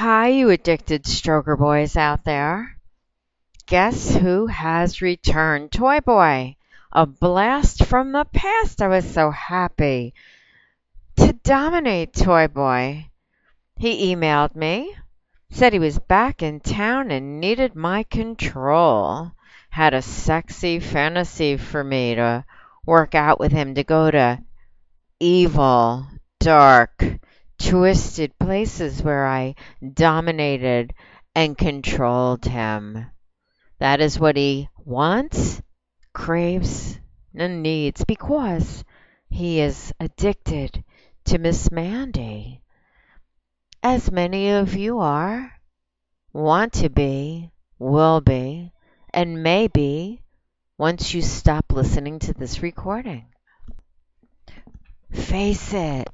Hi, you addicted stroker boys out there. Guess who has returned? Toy Boy. A blast from the past. I was so happy to dominate Toy Boy. He emailed me, said he was back in town and needed my control. Had a sexy fantasy for me to work out with him to go to evil, dark, twisted places where I dominated and controlled him. That is what he wants, craves, and needs because he is addicted to Miss Mandy. As many of you are, want to be, will be, and may be once you stop listening to this recording. Face it,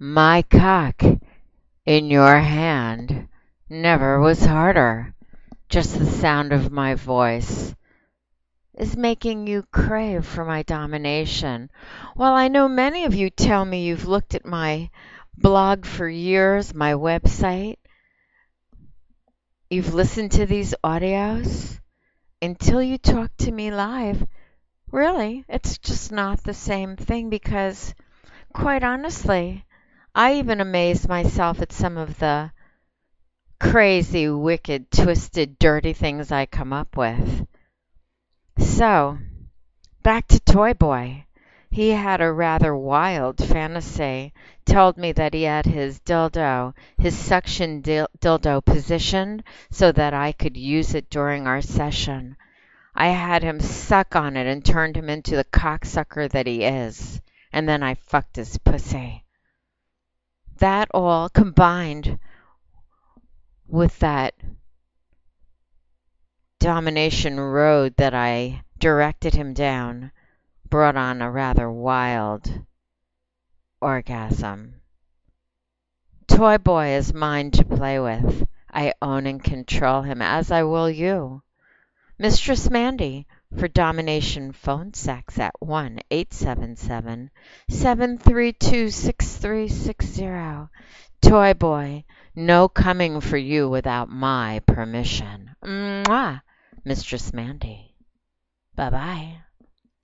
my cock in your hand never was harder. Just the sound of my voice is making you crave for my domination. Well, I know many of you tell me you've looked at my blog for years, my website. You've listened to these audios until you talk to me live. Really, it's just not the same thing because, quite honestly, I even amaze myself at some of the crazy, wicked, twisted, dirty things I come up with. So, back to Toy Boy. He had a rather wild fantasy. Told me that he had his dildo, his suction dildo positioned so that I could use it during our session. I had him suck on it and turned him into the cocksucker that he is. And then I fucked his pussy. That all combined with that domination road that I directed him down brought on a rather wild orgasm. Toy Boy is mine to play with. I own and control him, as I will you. Mistress Mandy for domination phone sex at 1 877 732 6360. Toy Boy, no coming for you without my permission. Mwah, Mistress Mandy. Bye bye.